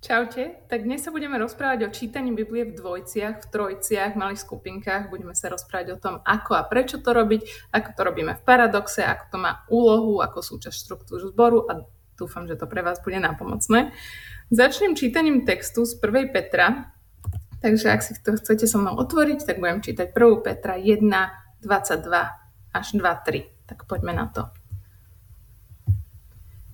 Čaute, tak dnes sa budeme rozprávať o čítaní Biblie v dvojciach, v trojciach, v malých skupinkách. Budeme sa rozprávať o tom, ako a prečo to robiť, ako to robíme v paradoxe, ako to má úlohu, ako súčasť štruktúru zboru a dúfam, že to pre vás bude nápomocné. Začnem čítaním textu z 1. Petra, takže ak si to chcete so mnou otvoriť, tak budem čítať 1. Petra 1, 22 až 2, 3. Tak poďme na to.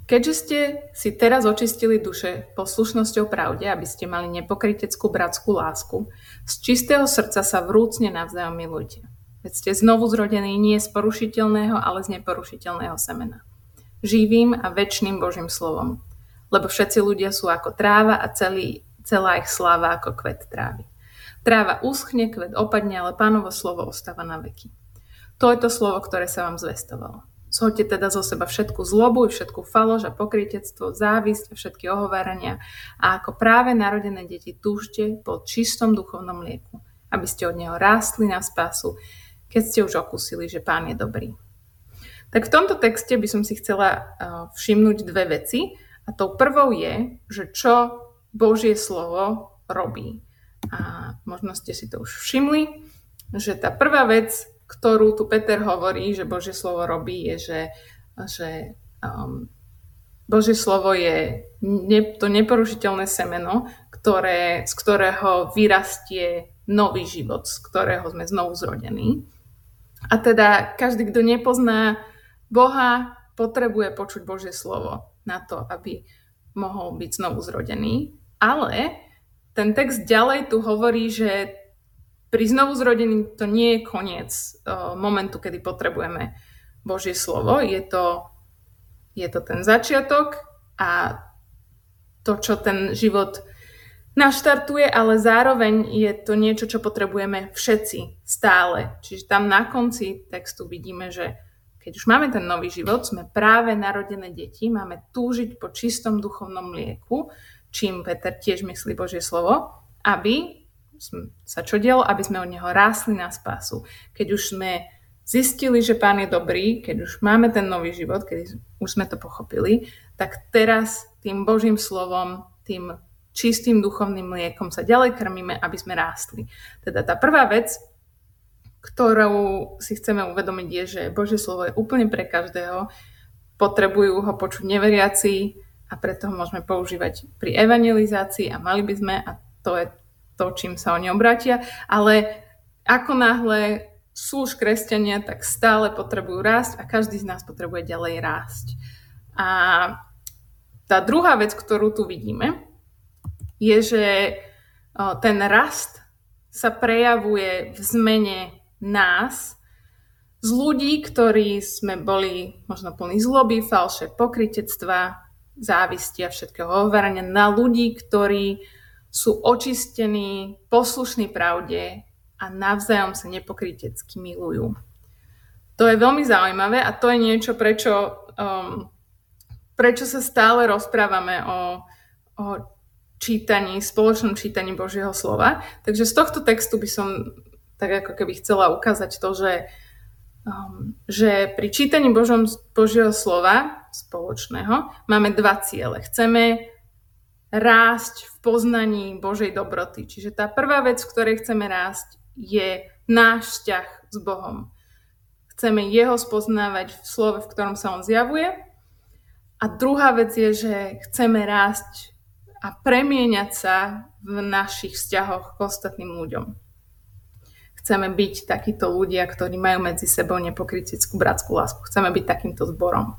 Keďže ste si teraz očistili duše poslušnosťou pravde, aby ste mali nepokryteckú bratskú lásku, z čistého srdca sa vrúcne navzájom milujte. Veď ste znovu zrodení nie z porušiteľného, ale z neporušiteľného semena. Živým a väčšným Božím slovom. Lebo všetci ľudia sú ako tráva a celý, celá ich sláva ako kvet trávy. Tráva uschne, kvet opadne, ale pánovo slovo ostáva na veky. To je to slovo, ktoré sa vám zvestovalo. Zhoďte teda zo seba všetku zlobu, všetku falož a pokrytectvo, závisť a všetky ohovárania a ako práve narodené deti túžte po čistom duchovnom lieku, aby ste od neho rástli na spásu, keď ste už okúsili, že pán je dobrý. Tak v tomto texte by som si chcela eh, všimnúť dve veci. A tou prvou je, že čo Božie slovo robí. A možno ste si to už všimli, že tá prvá vec, ktorú tu Peter hovorí, že Božie slovo robí, je, že, že um, Božie slovo je ne, to neporušiteľné semeno, ktoré, z ktorého vyrastie nový život, z ktorého sme znovu zrodení. A teda každý, kto nepozná Boha, potrebuje počuť Božie slovo na to, aby mohol byť znovu zrodený. Ale ten text ďalej tu hovorí, že pri znovu zrodení to nie je koniec uh, momentu, kedy potrebujeme Božie slovo. Je to, je to ten začiatok a to, čo ten život naštartuje, ale zároveň je to niečo, čo potrebujeme všetci stále. Čiže tam na konci textu vidíme, že keď už máme ten nový život, sme práve narodené deti, máme túžiť po čistom duchovnom mlieku, čím Peter tiež myslí Božie slovo, aby sa čo dialo, aby sme od neho rásli na spásu. Keď už sme zistili, že Pán je dobrý, keď už máme ten nový život, keď už sme to pochopili, tak teraz tým Božím slovom, tým čistým duchovným mliekom sa ďalej krmíme, aby sme rástli. Teda tá prvá vec, ktorú si chceme uvedomiť, je, že Božie slovo je úplne pre každého, potrebujú ho počuť neveriaci a preto ho môžeme používať pri evangelizácii a mali by sme, a to je to, čím sa oni obratia, ale ako náhle sú už kresťania, tak stále potrebujú rásť a každý z nás potrebuje ďalej rásť. A tá druhá vec, ktorú tu vidíme, je, že ten rast sa prejavuje v zmene nás, z ľudí, ktorí sme boli možno plní zloby, falše, pokritectva, závisti a všetkého hovorenia, na ľudí, ktorí sú očistení, poslušní pravde a navzájom sa nepokrytecky milujú. To je veľmi zaujímavé a to je niečo, prečo, um, prečo sa stále rozprávame o, o čítaní, spoločnom čítaní Božieho slova. Takže z tohto textu by som tak ako keby chcela ukázať to, že, um, že pri čítaní Božom, Božieho slova spoločného máme dva ciele. Chceme rásť v poznaní Božej dobroty. Čiže tá prvá vec, v ktorej chceme rásť, je náš vzťah s Bohom. Chceme Jeho spoznávať v slove, v ktorom sa On zjavuje. A druhá vec je, že chceme rásť a premieňať sa v našich vzťahoch k ostatným ľuďom. Chceme byť takíto ľudia, ktorí majú medzi sebou nepokritickú bratskú lásku. Chceme byť takýmto zborom.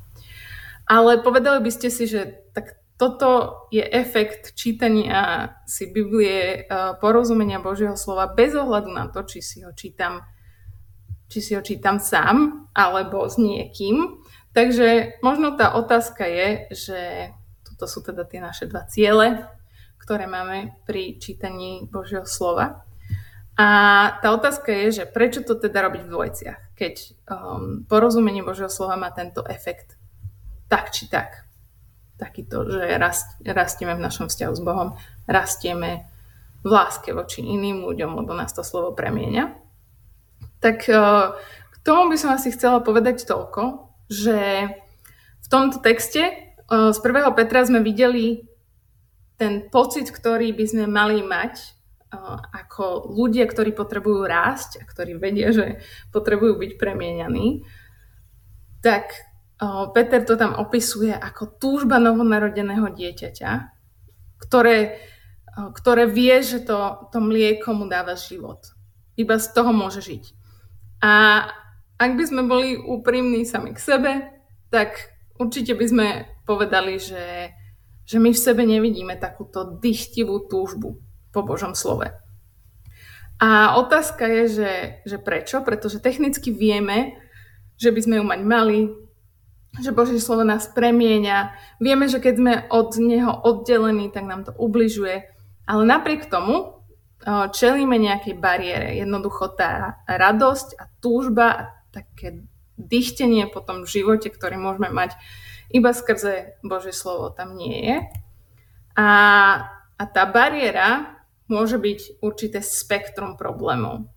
Ale povedali by ste si, že tak toto je efekt čítania si Biblie, eh, porozumenia Božieho slova bez ohľadu na to, či si ho čítam, či si ho čítam sám alebo s niekým. Takže možno tá otázka je, že toto sú teda tie naše dva ciele, ktoré máme pri čítaní Božieho slova. A tá otázka je, že prečo to teda robiť v dvojciach, keď um, porozumenie Božieho slova má tento efekt tak či tak takýto, že rast, rastieme v našom vzťahu s Bohom, rastieme v láske voči iným ľuďom, lebo nás to slovo premieňa. Tak e, k tomu by som asi chcela povedať toľko, že v tomto texte e, z 1. Petra sme videli ten pocit, ktorý by sme mali mať ako ľudia, ktorí potrebujú rásť a ktorí vedia, že potrebujú byť premieňaní, tak Peter to tam opisuje ako túžba novonarodeného dieťaťa, ktoré, ktoré vie, že to, to mlieko mu dáva život. Iba z toho môže žiť. A ak by sme boli úprimní sami k sebe, tak určite by sme povedali, že, že my v sebe nevidíme takúto dychtivú túžbu po Božom slove. A otázka je, že, že prečo? Pretože technicky vieme, že by sme ju mať mali, že Božie slovo nás premieňa. Vieme, že keď sme od Neho oddelení, tak nám to ubližuje. Ale napriek tomu čelíme nejakej bariére. Jednoducho tá radosť a túžba a také dychtenie po tom živote, ktorý môžeme mať iba skrze Božie slovo, tam nie je. A, a tá bariéra môže byť určité spektrum problémov.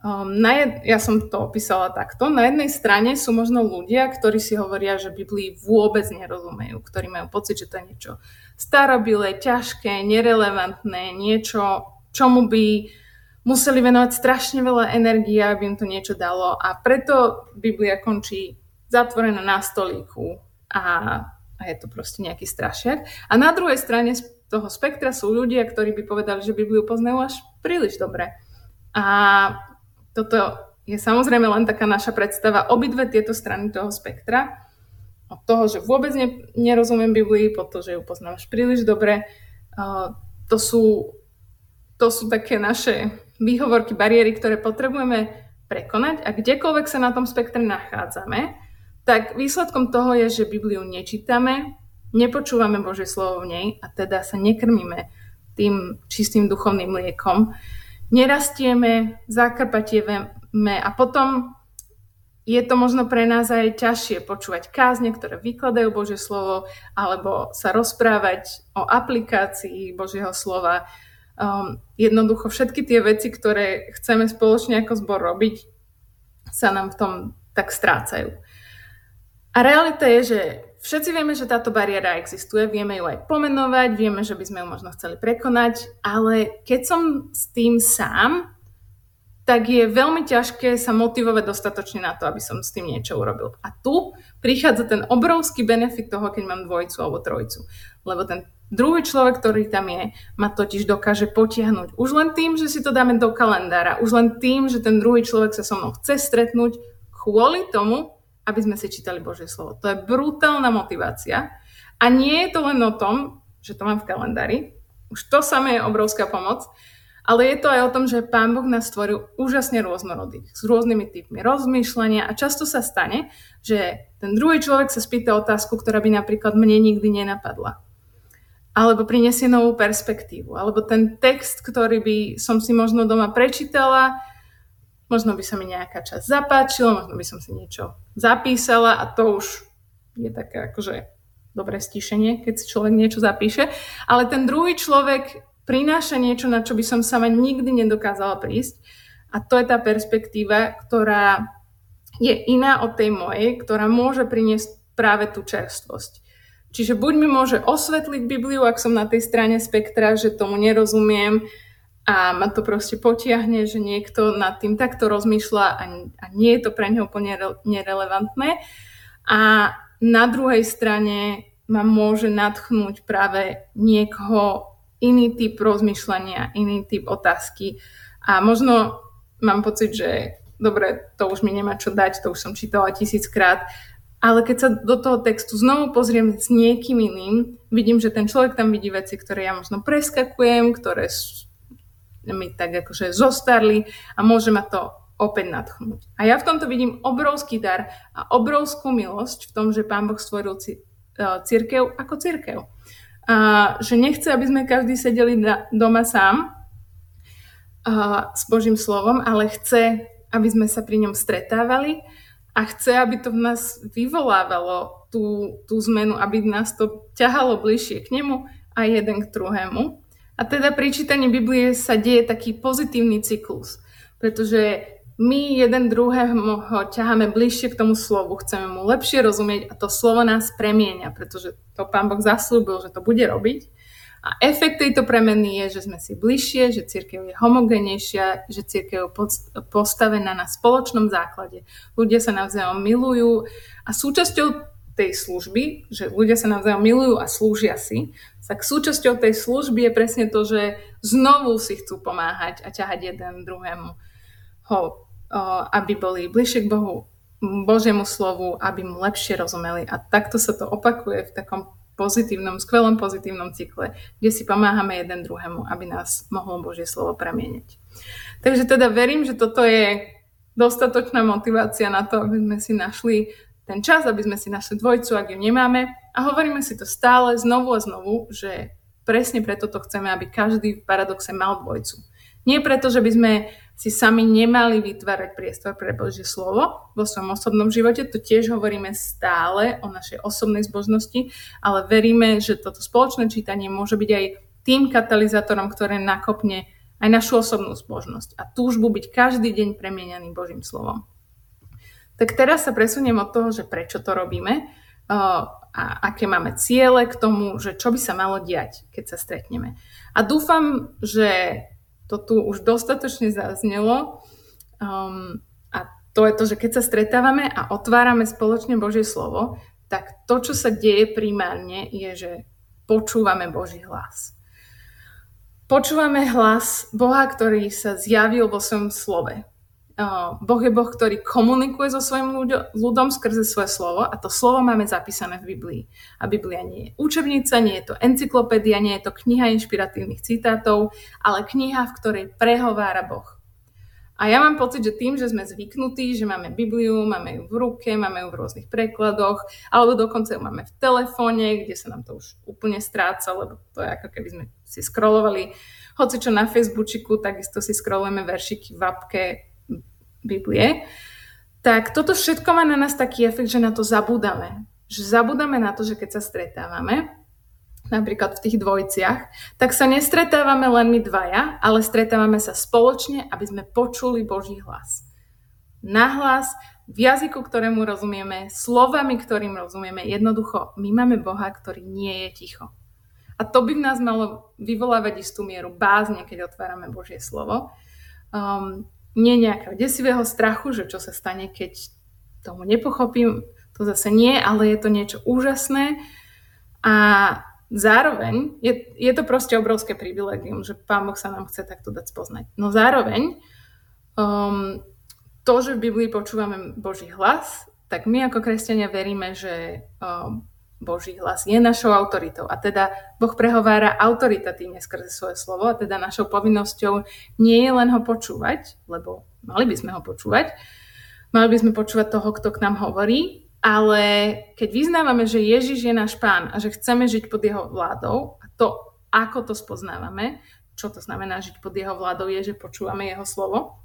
Um, na jed, ja som to opísala takto. Na jednej strane sú možno ľudia, ktorí si hovoria, že Biblii vôbec nerozumejú, ktorí majú pocit, že to je niečo starobilé, ťažké, nerelevantné, niečo, čomu by museli venovať strašne veľa energie, aby im to niečo dalo. A preto Biblia končí zatvorená na stolíku a, a je to proste nejaký strašiak. A na druhej strane z toho spektra sú ľudia, ktorí by povedali, že Bibliu poznajú až príliš dobre. A toto je samozrejme len taká naša predstava. Obidve tieto strany toho spektra, od toho, že vôbec ne, nerozumiem Biblii, po to, že ju poznám až príliš dobre, uh, to, sú, to sú také naše výhovorky, bariéry, ktoré potrebujeme prekonať a kdekoľvek sa na tom spektre nachádzame, tak výsledkom toho je, že Bibliu nečítame, nepočúvame Božie slovo v nej a teda sa nekrmíme tým čistým duchovným liekom, nerastieme, zakrpatieveme a potom je to možno pre nás aj ťažšie počúvať kázne, ktoré vykladajú Božie slovo, alebo sa rozprávať o aplikácii Božieho slova. Um, jednoducho všetky tie veci, ktoré chceme spoločne ako zbor robiť, sa nám v tom tak strácajú. A realita je, že Všetci vieme, že táto bariéra existuje, vieme ju aj pomenovať, vieme, že by sme ju možno chceli prekonať, ale keď som s tým sám, tak je veľmi ťažké sa motivovať dostatočne na to, aby som s tým niečo urobil. A tu prichádza ten obrovský benefit toho, keď mám dvojcu alebo trojcu. Lebo ten druhý človek, ktorý tam je, ma totiž dokáže potiahnuť. Už len tým, že si to dáme do kalendára, už len tým, že ten druhý človek sa so mnou chce stretnúť, kvôli tomu, aby sme si čítali Božie slovo. To je brutálna motivácia. A nie je to len o tom, že to mám v kalendári. Už to samé je obrovská pomoc. Ale je to aj o tom, že Pán Boh nás stvoril úžasne rôznorodých, s rôznymi typmi rozmýšľania a často sa stane, že ten druhý človek sa spýta otázku, ktorá by napríklad mne nikdy nenapadla. Alebo prinesie novú perspektívu. Alebo ten text, ktorý by som si možno doma prečítala, možno by sa mi nejaká časť zapáčila, možno by som si niečo zapísala a to už je také akože dobré stišenie, keď si človek niečo zapíše, ale ten druhý človek prináša niečo, na čo by som sama nikdy nedokázala prísť a to je tá perspektíva, ktorá je iná od tej mojej, ktorá môže priniesť práve tú čerstvosť. Čiže buď mi môže osvetliť Bibliu, ak som na tej strane spektra, že tomu nerozumiem, a ma to proste potiahne, že niekto nad tým takto rozmýšľa a, a nie je to pre neho úplne nerelevantné. A na druhej strane ma môže nadchnúť práve niekoho iný typ rozmýšľania, iný typ otázky. A možno mám pocit, že dobre, to už mi nemá čo dať, to už som čítala tisíckrát, ale keď sa do toho textu znovu pozriem s niekým iným, vidím, že ten človek tam vidí veci, ktoré ja možno preskakujem, ktoré mi tak akože zostarli a môže ma to opäť nadchnúť. A ja v tomto vidím obrovský dar a obrovskú milosť v tom, že Pán Boh stvoril e, církev ako církev. A že nechce, aby sme každý sedeli doma sám a, s Božím slovom, ale chce, aby sme sa pri ňom stretávali a chce, aby to v nás vyvolávalo tú, tú zmenu, aby nás to ťahalo bližšie k nemu a jeden k druhému. A teda pri čítaní Biblie sa deje taký pozitívny cyklus, pretože my jeden druhého ťaháme bližšie k tomu slovu, chceme mu lepšie rozumieť a to slovo nás premienia, pretože to Pán Boh zaslúbil, že to bude robiť. A efekt tejto premeny je, že sme si bližšie, že církev je homogénejšia, že církev je postavená na spoločnom základe. Ľudia sa navzájom milujú a súčasťou tej služby, že ľudia sa navzájom milujú a slúžia si, tak súčasťou tej služby je presne to, že znovu si chcú pomáhať a ťahať jeden druhému, ho, aby boli bližšie k Bohu, Božiemu slovu, aby mu lepšie rozumeli. A takto sa to opakuje v takom pozitívnom, skvelom pozitívnom cykle, kde si pomáhame jeden druhému, aby nás mohlo Božie slovo premieniť. Takže teda verím, že toto je dostatočná motivácia na to, aby sme si našli ten čas, aby sme si našli dvojcu, ak ju nemáme. A hovoríme si to stále znovu a znovu, že presne preto to chceme, aby každý v paradoxe mal dvojcu. Nie preto, že by sme si sami nemali vytvárať priestor pre Božie slovo vo svojom osobnom živote. To tiež hovoríme stále o našej osobnej zbožnosti, ale veríme, že toto spoločné čítanie môže byť aj tým katalizátorom, ktoré nakopne aj našu osobnú zbožnosť a túžbu byť každý deň premieňaný Božím slovom. Tak teraz sa presuniem od toho, že prečo to robíme a aké máme ciele k tomu, že čo by sa malo diať, keď sa stretneme. A dúfam, že to tu už dostatočne zaznelo. Um, a to je to, že keď sa stretávame a otvárame spoločne Božie slovo, tak to, čo sa deje primárne, je, že počúvame Boží hlas. Počúvame hlas Boha, ktorý sa zjavil vo svojom slove. Boh je Boh, ktorý komunikuje so svojim ľudom skrze svoje slovo a to slovo máme zapísané v Biblii. A Biblia nie je učebnica, nie je to encyklopédia, nie je to kniha inšpiratívnych citátov, ale kniha, v ktorej prehovára Boh. A ja mám pocit, že tým, že sme zvyknutí, že máme Bibliu, máme ju v ruke, máme ju v rôznych prekladoch, alebo dokonca ju máme v telefóne, kde sa nám to už úplne stráca, lebo to je ako keby sme si scrollovali hoci čo na Facebooku, takisto si scrollujeme veršiky v apke Biblie, tak toto všetko má na nás taký efekt, že na to zabúdame. Že zabúdame na to, že keď sa stretávame, napríklad v tých dvojciach, tak sa nestretávame len my dvaja, ale stretávame sa spoločne, aby sme počuli Boží hlas. Nahlas, v jazyku, ktorému rozumieme, slovami, ktorým rozumieme. Jednoducho, my máme Boha, ktorý nie je ticho. A to by v nás malo vyvolávať istú mieru bázne, keď otvárame Božie slovo. Um, nie nejakého desivého strachu, že čo sa stane, keď tomu nepochopím, to zase nie, ale je to niečo úžasné a zároveň je, je to proste obrovské privilegium, že Pán Boh sa nám chce takto dať spoznať. No zároveň um, to, že v Biblii počúvame Boží hlas, tak my ako kresťania veríme, že um, Boží hlas je našou autoritou. A teda Boh prehovára autoritatívne skrze svoje slovo a teda našou povinnosťou nie je len ho počúvať, lebo mali by sme ho počúvať, mali by sme počúvať toho, kto k nám hovorí, ale keď vyznávame, že Ježiš je náš pán a že chceme žiť pod jeho vládou a to, ako to spoznávame, čo to znamená žiť pod jeho vládou, je, že počúvame jeho slovo,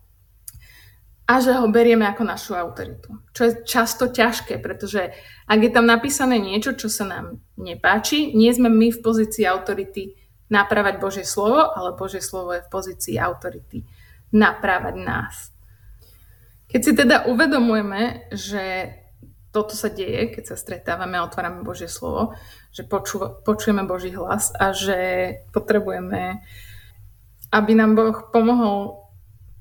a že ho berieme ako našu autoritu. Čo je často ťažké, pretože ak je tam napísané niečo, čo sa nám nepáči, nie sme my v pozícii autority napravať Božie slovo, ale Božie slovo je v pozícii autority napravať nás. Keď si teda uvedomujeme, že toto sa deje, keď sa stretávame a otvárame Božie slovo, že poču, počujeme Boží hlas a že potrebujeme, aby nám Boh pomohol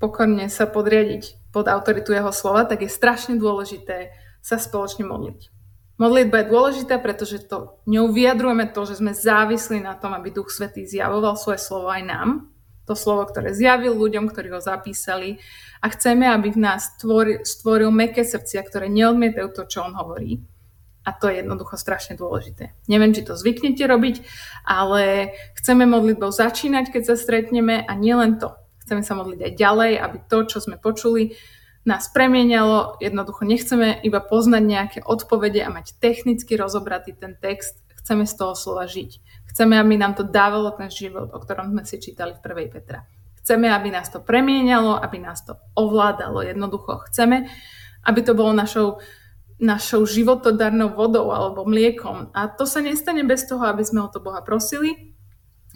pokorne sa podriadiť pod autoritu jeho slova, tak je strašne dôležité sa spoločne modliť. Modlitba je dôležitá, pretože to ňou vyjadrujeme to, že sme závislí na tom, aby Duch Svetý zjavoval svoje slovo aj nám. To slovo, ktoré zjavil ľuďom, ktorí ho zapísali. A chceme, aby v nás stvoril, stvoril meké srdcia, ktoré neodmietajú to, čo on hovorí. A to je jednoducho strašne dôležité. Neviem, či to zvyknete robiť, ale chceme modlitbou začínať, keď sa stretneme a nielen to. Chceme sa modliť aj ďalej, aby to, čo sme počuli, nás premienialo. Jednoducho nechceme iba poznať nejaké odpovede a mať technicky rozobratý ten text. Chceme z toho slova žiť. Chceme, aby nám to dávalo ten život, o ktorom sme si čítali v 1. Petra. Chceme, aby nás to premienialo, aby nás to ovládalo. Jednoducho chceme, aby to bolo našou, našou životodarnou vodou alebo mliekom. A to sa nestane bez toho, aby sme o to Boha prosili.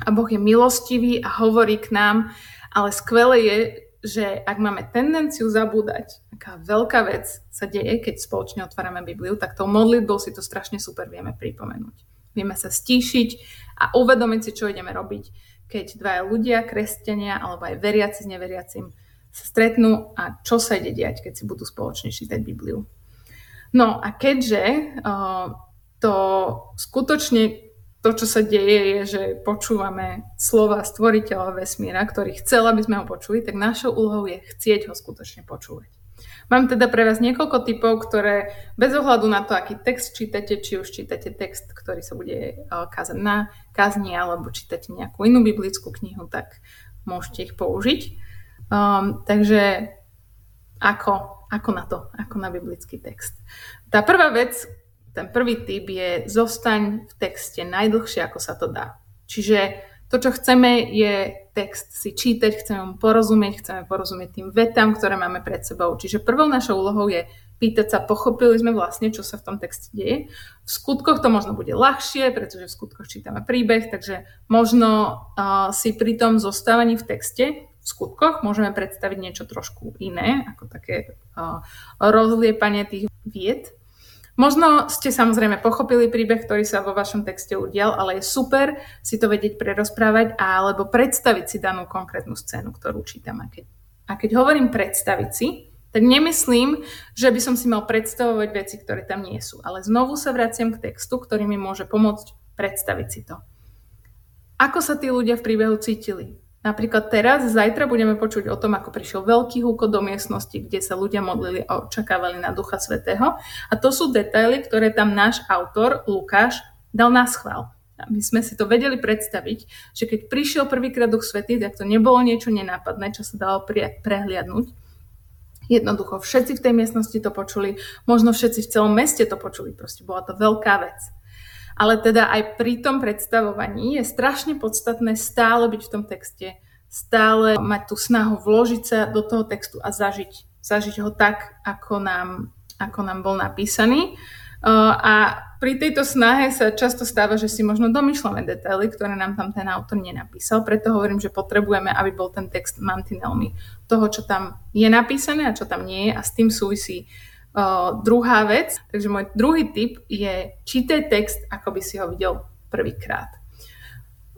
A Boh je milostivý a hovorí k nám ale skvelé je, že ak máme tendenciu zabúdať, aká veľká vec sa deje, keď spoločne otvárame Bibliu, tak tou modlitbou si to strašne super vieme pripomenúť. Vieme sa stíšiť a uvedomiť si, čo ideme robiť, keď dvaja ľudia, kresťania alebo aj veriaci s neveriacim sa stretnú a čo sa ide diať, keď si budú spoločne čítať Bibliu. No a keďže uh, to skutočne to, čo sa deje, je, že počúvame slova stvoriteľa vesmíra, ktorý chcel, aby sme ho počuli, tak našou úlohou je chcieť ho skutočne počúvať. Mám teda pre vás niekoľko typov, ktoré bez ohľadu na to, aký text čítate, či už čítate text, ktorý sa bude kázať na kazni, alebo čítate nejakú inú biblickú knihu, tak môžete ich použiť. Um, takže ako, ako na to, ako na biblický text. Tá prvá vec, ten prvý typ je zostaň v texte najdlhšie, ako sa to dá. Čiže to, čo chceme, je text si čítať, chceme mu porozumieť, chceme porozumieť tým vetám, ktoré máme pred sebou. Čiže prvou našou úlohou je pýtať sa, pochopili sme vlastne, čo sa v tom texte deje. V skutkoch to možno bude ľahšie, pretože v skutkoch čítame príbeh, takže možno uh, si pri tom zostávaní v texte v skutkoch môžeme predstaviť niečo trošku iné, ako také uh, rozliepanie tých vied. Možno ste samozrejme pochopili príbeh, ktorý sa vo vašom texte udial, ale je super si to vedieť prerozprávať alebo predstaviť si danú konkrétnu scénu, ktorú čítam. A keď, a keď hovorím predstaviť si, tak nemyslím, že by som si mal predstavovať veci, ktoré tam nie sú. Ale znovu sa vraciam k textu, ktorý mi môže pomôcť predstaviť si to. Ako sa tí ľudia v príbehu cítili? Napríklad teraz, zajtra budeme počuť o tom, ako prišiel veľký húko do miestnosti, kde sa ľudia modlili a očakávali na Ducha Svetého. A to sú detaily, ktoré tam náš autor, Lukáš, dal na schvál. A my sme si to vedeli predstaviť, že keď prišiel prvýkrát Duch Svetý, tak to nebolo niečo nenápadné, čo sa dalo prehliadnúť. Jednoducho, všetci v tej miestnosti to počuli, možno všetci v celom meste to počuli, proste bola to veľká vec. Ale teda aj pri tom predstavovaní je strašne podstatné stále byť v tom texte, stále mať tú snahu vložiť sa do toho textu a zažiť, zažiť ho tak, ako nám, ako nám bol napísaný. A pri tejto snahe sa často stáva, že si možno domýšľame detaily, ktoré nám tam ten autor nenapísal. Preto hovorím, že potrebujeme, aby bol ten text mantinelmi toho, čo tam je napísané a čo tam nie je a s tým súvisí Uh, druhá vec, takže môj druhý tip je čítaj text, ako by si ho videl prvýkrát.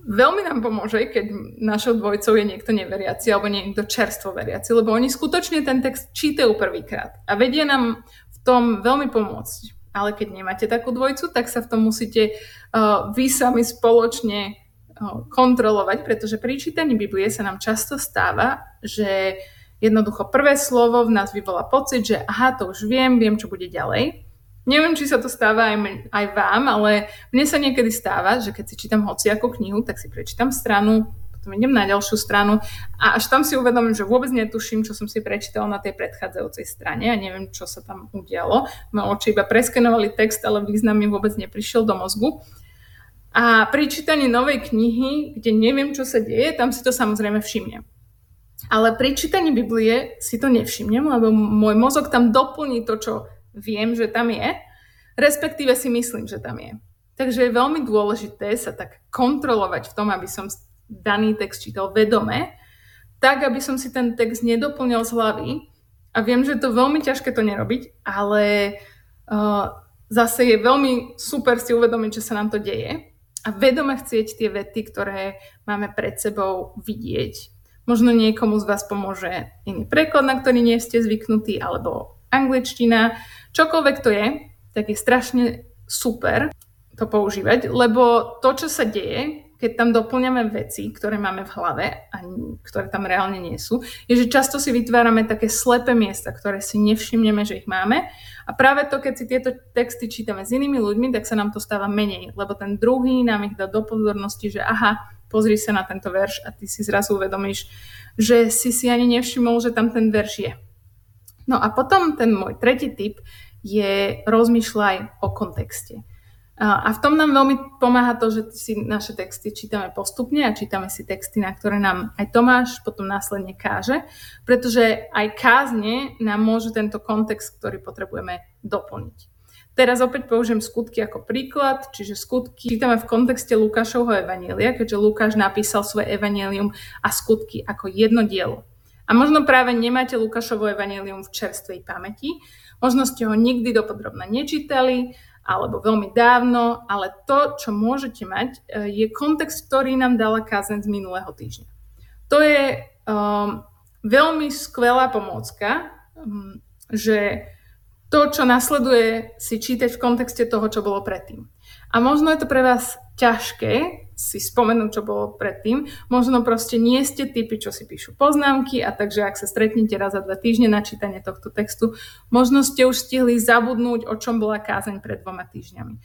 Veľmi nám pomôže, keď našou dvojicou je niekto neveriaci alebo niekto čerstvo veriaci, lebo oni skutočne ten text čítajú prvýkrát a vedia nám v tom veľmi pomôcť. Ale keď nemáte takú dvojcu, tak sa v tom musíte uh, vy sami spoločne uh, kontrolovať, pretože pri čítaní Biblie sa nám často stáva, že uh, Jednoducho prvé slovo v nás vyvolá pocit, že aha, to už viem, viem, čo bude ďalej. Neviem, či sa to stáva aj, aj vám, ale mne sa niekedy stáva, že keď si čítam hociakú knihu, tak si prečítam stranu, potom idem na ďalšiu stranu a až tam si uvedomím, že vôbec netuším, čo som si prečítala na tej predchádzajúcej strane a neviem, čo sa tam udialo. Moje oči iba preskenovali text, ale význam mi vôbec neprišiel do mozgu. A pri čítaní novej knihy, kde neviem, čo sa deje, tam si to samozrejme všimnem. Ale pri čítaní Biblie si to nevšimnem, lebo môj mozog tam doplní to, čo viem, že tam je, respektíve si myslím, že tam je. Takže je veľmi dôležité sa tak kontrolovať v tom, aby som daný text čítal vedome, tak, aby som si ten text nedoplňal z hlavy. A viem, že je to veľmi ťažké to nerobiť, ale uh, zase je veľmi super si uvedomiť, že sa nám to deje a vedome chcieť tie vety, ktoré máme pred sebou vidieť Možno niekomu z vás pomôže iný preklad, na ktorý nie ste zvyknutí, alebo angličtina. Čokoľvek to je, tak je strašne super to používať, lebo to, čo sa deje, keď tam doplňame veci, ktoré máme v hlave a ktoré tam reálne nie sú, je, že často si vytvárame také slepé miesta, ktoré si nevšimneme, že ich máme. A práve to, keď si tieto texty čítame s inými ľuďmi, tak sa nám to stáva menej, lebo ten druhý nám ich dá do pozornosti, že aha, pozri sa na tento verš a ty si zrazu uvedomíš, že si si ani nevšimol, že tam ten verš je. No a potom ten môj tretí tip je rozmýšľaj o kontexte. A v tom nám veľmi pomáha to, že si naše texty čítame postupne a čítame si texty, na ktoré nám aj Tomáš potom následne káže, pretože aj kázne nám môže tento kontext, ktorý potrebujeme doplniť. Teraz opäť použijem skutky ako príklad, čiže skutky čítame v kontexte Lukášovho evanielia, keďže Lukáš napísal svoje evanielium a skutky ako jedno dielo. A možno práve nemáte Lukášovo evanílium v čerstvej pamäti, možno ste ho nikdy dopodrobne nečítali alebo veľmi dávno, ale to, čo môžete mať, e, je kontext, ktorý nám dala kázeň z minulého týždňa. To je um, veľmi skvelá pomôcka, um, že to, čo nasleduje, si čítať v kontexte toho, čo bolo predtým. A možno je to pre vás ťažké si spomenúť, čo bolo predtým. Možno proste nie ste typy, čo si píšu poznámky a takže ak sa stretnete raz za dva týždne na čítanie tohto textu, možno ste už stihli zabudnúť, o čom bola kázeň pred dvoma týždňami.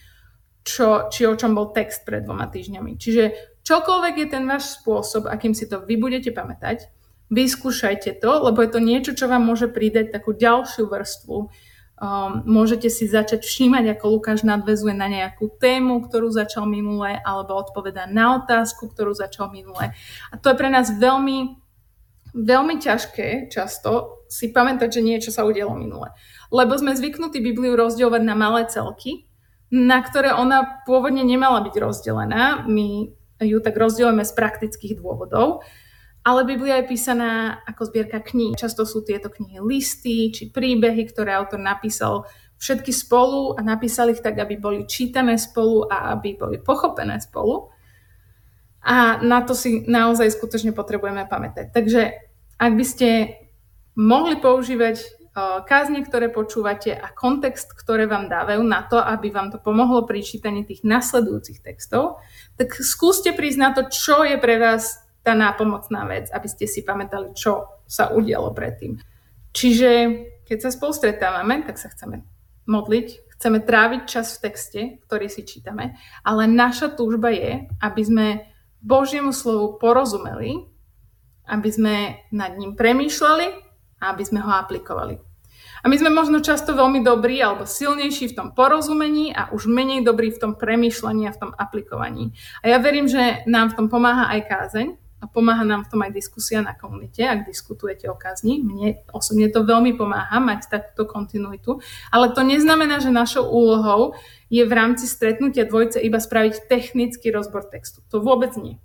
Čo, či o čom bol text pred dvoma týždňami. Čiže čokoľvek je ten váš spôsob, akým si to vy budete pamätať, vyskúšajte to, lebo je to niečo, čo vám môže pridať takú ďalšiu vrstvu Um, môžete si začať všímať, ako Lukáš nadvezuje na nejakú tému, ktorú začal minule, alebo odpoveda na otázku, ktorú začal minule. A to je pre nás veľmi, veľmi ťažké často si pamätať, že niečo sa udialo minule. Lebo sme zvyknutí Bibliu rozdielovať na malé celky, na ktoré ona pôvodne nemala byť rozdelená. My ju tak rozdielujeme z praktických dôvodov. Ale Biblia je písaná ako zbierka kníh. Často sú tieto knihy listy či príbehy, ktoré autor napísal všetky spolu a napísal ich tak, aby boli čítané spolu a aby boli pochopené spolu. A na to si naozaj skutočne potrebujeme pamätať. Takže ak by ste mohli používať kázne, ktoré počúvate a kontext, ktoré vám dávajú na to, aby vám to pomohlo pri čítaní tých nasledujúcich textov, tak skúste prísť na to, čo je pre vás tá nápomocná vec, aby ste si pamätali, čo sa udialo predtým. Čiže keď sa spolu stretávame, tak sa chceme modliť, chceme tráviť čas v texte, ktorý si čítame, ale naša túžba je, aby sme Božiemu slovu porozumeli, aby sme nad ním premýšľali a aby sme ho aplikovali. A my sme možno často veľmi dobrí alebo silnejší v tom porozumení a už menej dobrí v tom premýšľaní a v tom aplikovaní. A ja verím, že nám v tom pomáha aj kázeň, a pomáha nám v tom aj diskusia na komunite, ak diskutujete o kazni. Mne osobne to veľmi pomáha mať takúto kontinuitu, ale to neznamená, že našou úlohou je v rámci stretnutia dvojce iba spraviť technický rozbor textu. To vôbec nie.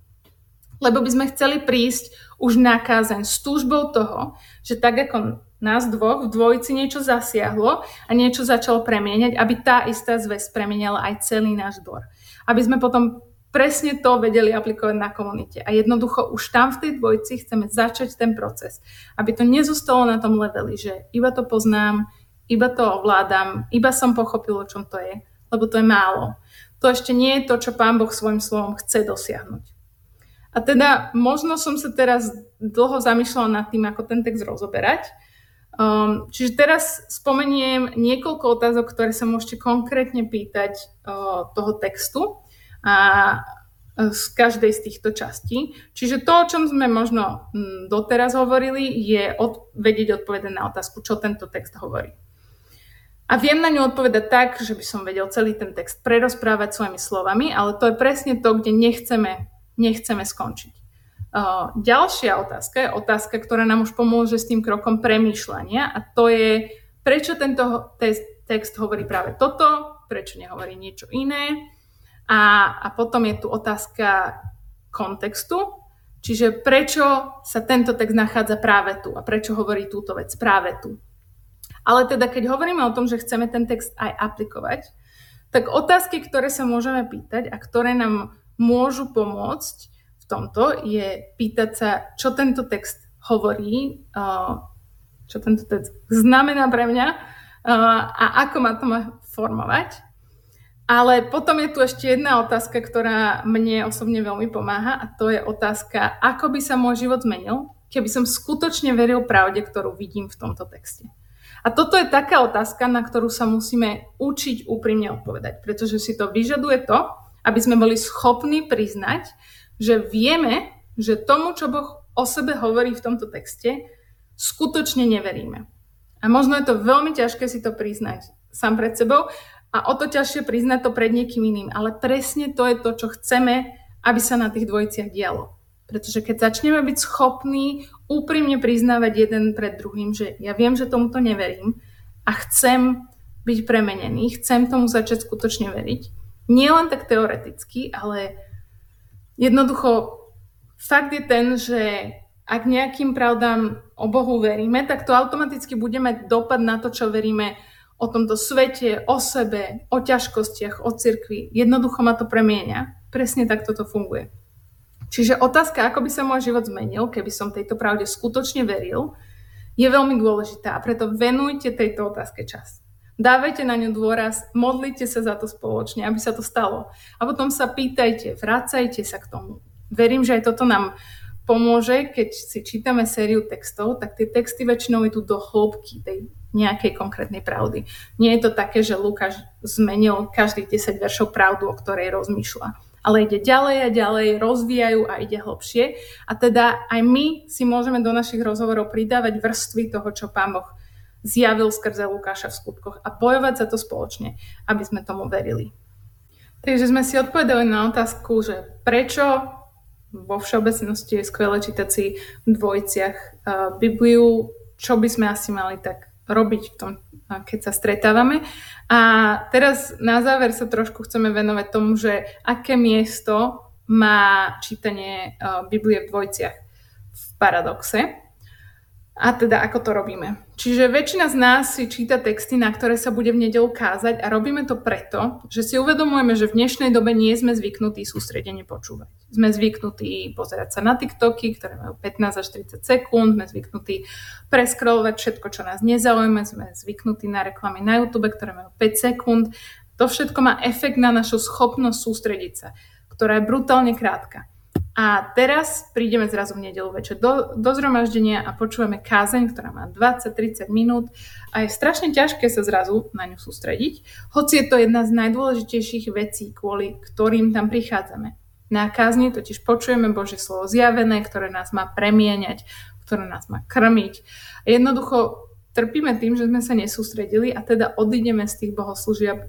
Lebo by sme chceli prísť už na kázeň s túžbou toho, že tak ako nás dvoch v dvojici niečo zasiahlo a niečo začalo premieňať, aby tá istá zväz premieňala aj celý náš dvor. Aby sme potom presne to vedeli aplikovať na komunite. A jednoducho už tam v tej dvojci chceme začať ten proces. Aby to nezostalo na tom leveli, že iba to poznám, iba to ovládam, iba som pochopil, o čom to je, lebo to je málo. To ešte nie je to, čo Pán Boh svojim slovom chce dosiahnuť. A teda možno som sa teraz dlho zamýšľala nad tým, ako ten text rozoberať. Um, čiže teraz spomeniem niekoľko otázok, ktoré sa môžete konkrétne pýtať uh, toho textu a e, z každej z týchto častí. Čiže to, o čom sme možno doteraz hovorili, je od, vedieť odpovedať na otázku, čo tento text hovorí. A viem na ňu odpovedať tak, že by som vedel celý ten text prerozprávať svojimi slovami, ale to je presne to, kde nechceme, nechceme skončiť. Uh, ďalšia otázka je otázka, ktorá nám už pomôže s tým krokom premýšľania a to je, prečo tento text hovorí práve toto, prečo nehovorí niečo iné, a, a potom je tu otázka kontextu, čiže prečo sa tento text nachádza práve tu a prečo hovorí túto vec práve tu. Ale teda keď hovoríme o tom, že chceme ten text aj aplikovať, tak otázky, ktoré sa môžeme pýtať a ktoré nám môžu pomôcť v tomto, je pýtať sa, čo tento text hovorí, čo tento text znamená pre mňa a ako ma to má formovať. Ale potom je tu ešte jedna otázka, ktorá mne osobne veľmi pomáha a to je otázka, ako by sa môj život zmenil, keby som skutočne veril pravde, ktorú vidím v tomto texte. A toto je taká otázka, na ktorú sa musíme učiť úprimne odpovedať, pretože si to vyžaduje to, aby sme boli schopní priznať, že vieme, že tomu, čo Boh o sebe hovorí v tomto texte, skutočne neveríme. A možno je to veľmi ťažké si to priznať sám pred sebou, a o to ťažšie priznať to pred niekým iným. Ale presne to je to, čo chceme, aby sa na tých dvojiciach dialo. Pretože keď začneme byť schopní úprimne priznávať jeden pred druhým, že ja viem, že tomuto neverím a chcem byť premenený, chcem tomu začať skutočne veriť, nie len tak teoreticky, ale jednoducho fakt je ten, že ak nejakým pravdám o Bohu veríme, tak to automaticky bude mať dopad na to, čo veríme o tomto svete, o sebe, o ťažkostiach, o cirkvi. Jednoducho ma to premieňa. Presne tak toto funguje. Čiže otázka, ako by sa môj život zmenil, keby som tejto pravde skutočne veril, je veľmi dôležitá a preto venujte tejto otázke čas. Dávajte na ňu dôraz, modlite sa za to spoločne, aby sa to stalo. A potom sa pýtajte, vracajte sa k tomu. Verím, že aj toto nám pomôže, keď si čítame sériu textov, tak tie texty väčšinou idú do hĺbky tej nejakej konkrétnej pravdy. Nie je to také, že Lukáš zmenil každých 10 veršov pravdu, o ktorej rozmýšľa. Ale ide ďalej a ďalej, rozvíjajú a ide hlbšie. A teda aj my si môžeme do našich rozhovorov pridávať vrstvy toho, čo Pán Boh zjavil skrze Lukáša v skutkoch a bojovať za to spoločne, aby sme tomu verili. Takže sme si odpovedali na otázku, že prečo vo všeobecnosti je skvelé čítať si v dvojciach Bibliu, čo by sme asi mali tak robiť v tom, keď sa stretávame. A teraz na záver sa trošku chceme venovať tomu, že aké miesto má čítanie Biblie v dvojciach v paradoxe. A teda ako to robíme. Čiže väčšina z nás si číta texty, na ktoré sa bude v nedelu kázať a robíme to preto, že si uvedomujeme, že v dnešnej dobe nie sme zvyknutí sústredene počúvať. Sme zvyknutí pozerať sa na TikToky, ktoré majú 15 až 30 sekúnd, sme zvyknutí preskrolovať všetko, čo nás nezaujíma, sme zvyknutí na reklamy na YouTube, ktoré majú 5 sekúnd. To všetko má efekt na našu schopnosť sústrediť sa, ktorá je brutálne krátka. A teraz prídeme zrazu v nedelu večer do, do zhromaždenia a počúvame kázeň, ktorá má 20-30 minút a je strašne ťažké sa zrazu na ňu sústrediť, hoci je to jedna z najdôležitejších vecí, kvôli ktorým tam prichádzame. Na kázni totiž počujeme Božie slovo zjavené, ktoré nás má premieňať, ktoré nás má krmiť. Jednoducho trpíme tým, že sme sa nesústredili a teda odídeme z tých bohoslúžieb,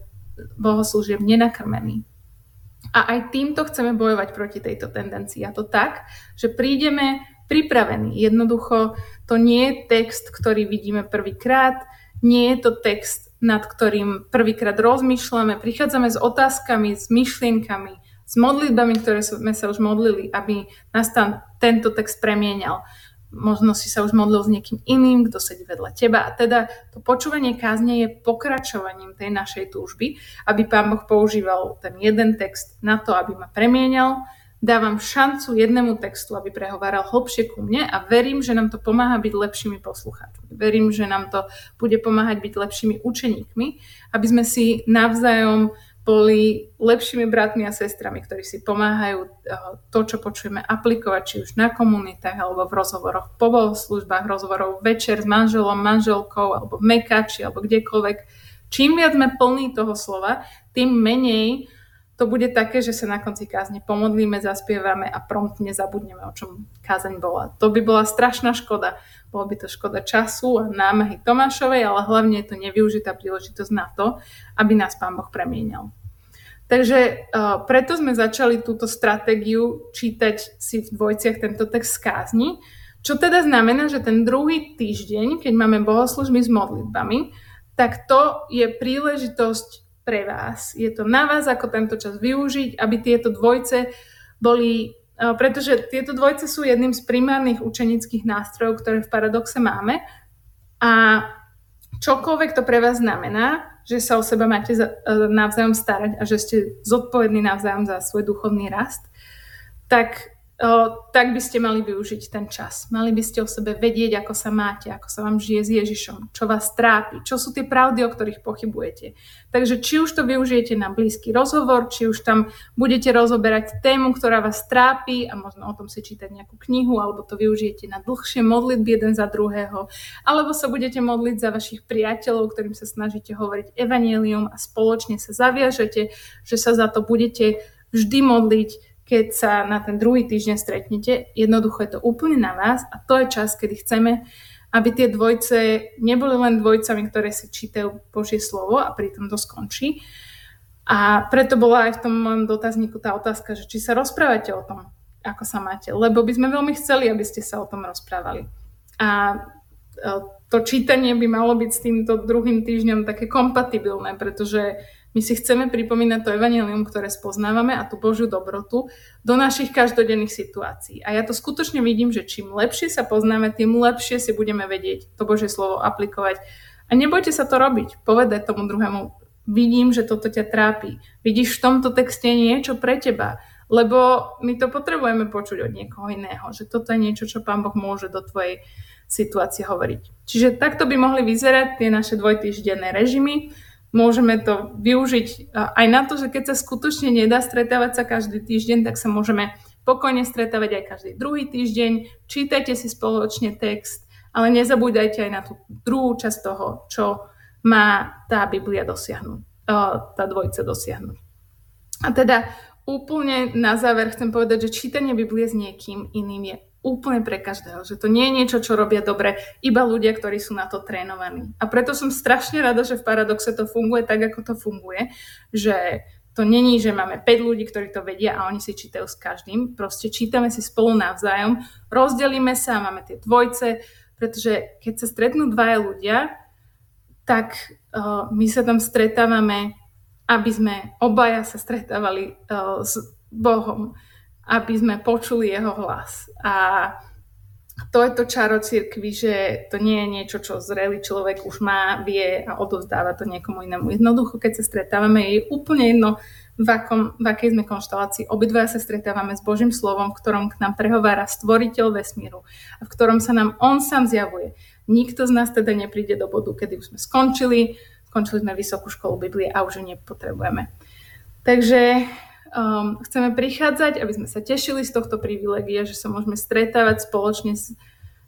bohoslúžieb nenakrmení. A aj týmto chceme bojovať proti tejto tendencii. A to tak, že prídeme pripravení. Jednoducho to nie je text, ktorý vidíme prvýkrát, nie je to text, nad ktorým prvýkrát rozmýšľame, prichádzame s otázkami, s myšlienkami, s modlitbami, ktoré sme sa už modlili, aby nás tam tento text premienial možno si sa už modlil s niekým iným, kto sedí vedľa teba. A teda to počúvanie kázne je pokračovaním tej našej túžby, aby Pán Boh používal ten jeden text na to, aby ma premienal. Dávam šancu jednému textu, aby prehováral hlbšie ku mne a verím, že nám to pomáha byť lepšími poslucháčmi. Verím, že nám to bude pomáhať byť lepšími učeníkmi, aby sme si navzájom boli lepšími bratmi a sestrami, ktorí si pomáhajú eh, to, čo počujeme, aplikovať či už na komunitách, alebo v rozhovoroch po službách, rozhovorov večer s manželom, manželkou, alebo v mekači, alebo kdekoľvek. Čím viac sme plní toho slova, tým menej to bude také, že sa na konci kázne pomodlíme, zaspievame a promptne zabudneme, o čom kázeň bola. To by bola strašná škoda. Bolo by to škoda času a námahy Tomášovej, ale hlavne je to nevyužitá príležitosť na to, aby nás Pán Boh premienial. Takže uh, preto sme začali túto stratégiu čítať si v dvojciach tento text z kázni, čo teda znamená, že ten druhý týždeň, keď máme bohoslužby s modlitbami, tak to je príležitosť pre vás. Je to na vás, ako tento čas využiť, aby tieto dvojce boli, pretože tieto dvojce sú jedným z primárnych učenických nástrojov, ktoré v paradoxe máme. A čokoľvek to pre vás znamená, že sa o seba máte e, navzájom starať a že ste zodpovední navzájom za svoj duchovný rast, tak tak by ste mali využiť ten čas. Mali by ste o sebe vedieť, ako sa máte, ako sa vám žije s Ježišom, čo vás trápi, čo sú tie pravdy, o ktorých pochybujete. Takže či už to využijete na blízky rozhovor, či už tam budete rozoberať tému, ktorá vás trápi a možno o tom si čítať nejakú knihu, alebo to využijete na dlhšie modlitby jeden za druhého, alebo sa budete modliť za vašich priateľov, ktorým sa snažíte hovoriť evanelium a spoločne sa zaviažete, že sa za to budete vždy modliť, keď sa na ten druhý týždeň stretnete. Jednoducho je to úplne na vás a to je čas, kedy chceme, aby tie dvojce neboli len dvojcami, ktoré si čítajú Božie slovo a pritom to skončí. A preto bola aj v tom mojom dotazníku tá otázka, že či sa rozprávate o tom, ako sa máte. Lebo by sme veľmi chceli, aby ste sa o tom rozprávali. A e, to čítanie by malo byť s týmto druhým týždňom také kompatibilné, pretože my si chceme pripomínať to evanelium, ktoré spoznávame a tú Božiu dobrotu do našich každodenných situácií. A ja to skutočne vidím, že čím lepšie sa poznáme, tým lepšie si budeme vedieť to Božie slovo aplikovať A nebojte sa to robiť. Povedať tomu druhému, vidím, že toto ťa trápi. Vidíš v tomto texte niečo pre teba. Lebo my to potrebujeme počuť od niekoho iného, že toto je niečo, čo Pán Boh môže do tvojej situácie hovoriť. Čiže takto by mohli vyzerať tie naše dvojtýždenné režimy. Môžeme to využiť aj na to, že keď sa skutočne nedá stretávať sa každý týždeň, tak sa môžeme pokojne stretávať aj každý druhý týždeň. Čítajte si spoločne text, ale nezabúdajte aj na tú druhú časť toho, čo má tá Biblia dosiahnuť, tá dvojica dosiahnuť. A teda úplne na záver chcem povedať, že čítanie Biblie s niekým iným je úplne pre každého, že to nie je niečo, čo robia dobre iba ľudia, ktorí sú na to trénovaní. A preto som strašne rada, že v Paradoxe to funguje tak, ako to funguje, že to není, že máme 5 ľudí, ktorí to vedia a oni si čítajú s každým. Proste čítame si spolu navzájom, rozdelíme sa, máme tie dvojce, pretože keď sa stretnú dvaja ľudia, tak uh, my sa tam stretávame, aby sme obaja sa stretávali uh, s Bohom, aby sme počuli jeho hlas. A to je to čaro cirkvi, že to nie je niečo, čo zrelý človek už má, vie a odovzdáva to niekomu inému. Jednoducho, keď sa stretávame, je úplne jedno, v, akom, v akej sme konštelácii. Obidvaja sa stretávame s Božím slovom, v ktorom k nám prehovára stvoriteľ vesmíru a v ktorom sa nám On sám zjavuje. Nikto z nás teda nepríde do bodu, kedy už sme skončili, skončili sme vysokú školu Biblie a už ju nepotrebujeme. Takže um, chceme prichádzať, aby sme sa tešili z tohto privilegia, že sa môžeme stretávať spoločne s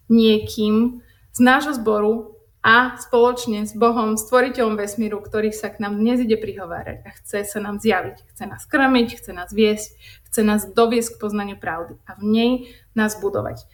niekým z nášho zboru, a spoločne s Bohom, stvoriteľom vesmíru, ktorý sa k nám dnes ide prihovárať a chce sa nám zjaviť, chce nás krmiť, chce nás viesť, chce nás doviesť k poznaniu pravdy a v nej nás budovať.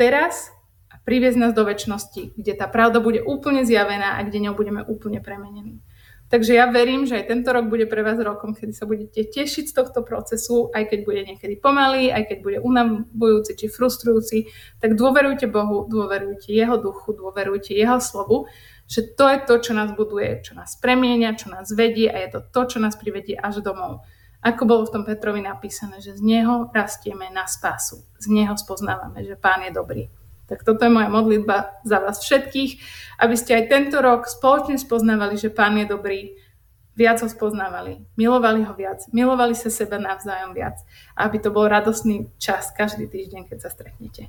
Teraz a priviesť nás do väčšnosti, kde tá pravda bude úplne zjavená a kde ňou budeme úplne premenení. Takže ja verím, že aj tento rok bude pre vás rokom, kedy sa budete tešiť z tohto procesu, aj keď bude niekedy pomalý, aj keď bude unavujúci či frustrujúci, tak dôverujte Bohu, dôverujte Jeho duchu, dôverujte Jeho slovu, že to je to, čo nás buduje, čo nás premienia, čo nás vedie a je to to, čo nás privedie až domov. Ako bolo v tom Petrovi napísané, že z Neho rastieme na spásu, z Neho spoznávame, že Pán je dobrý. Tak toto je moja modlitba za vás všetkých, aby ste aj tento rok spoločne spoznávali, že Pán je dobrý, viac ho spoznávali, milovali ho viac, milovali sa seba navzájom viac, aby to bol radostný čas každý týždeň, keď sa stretnete.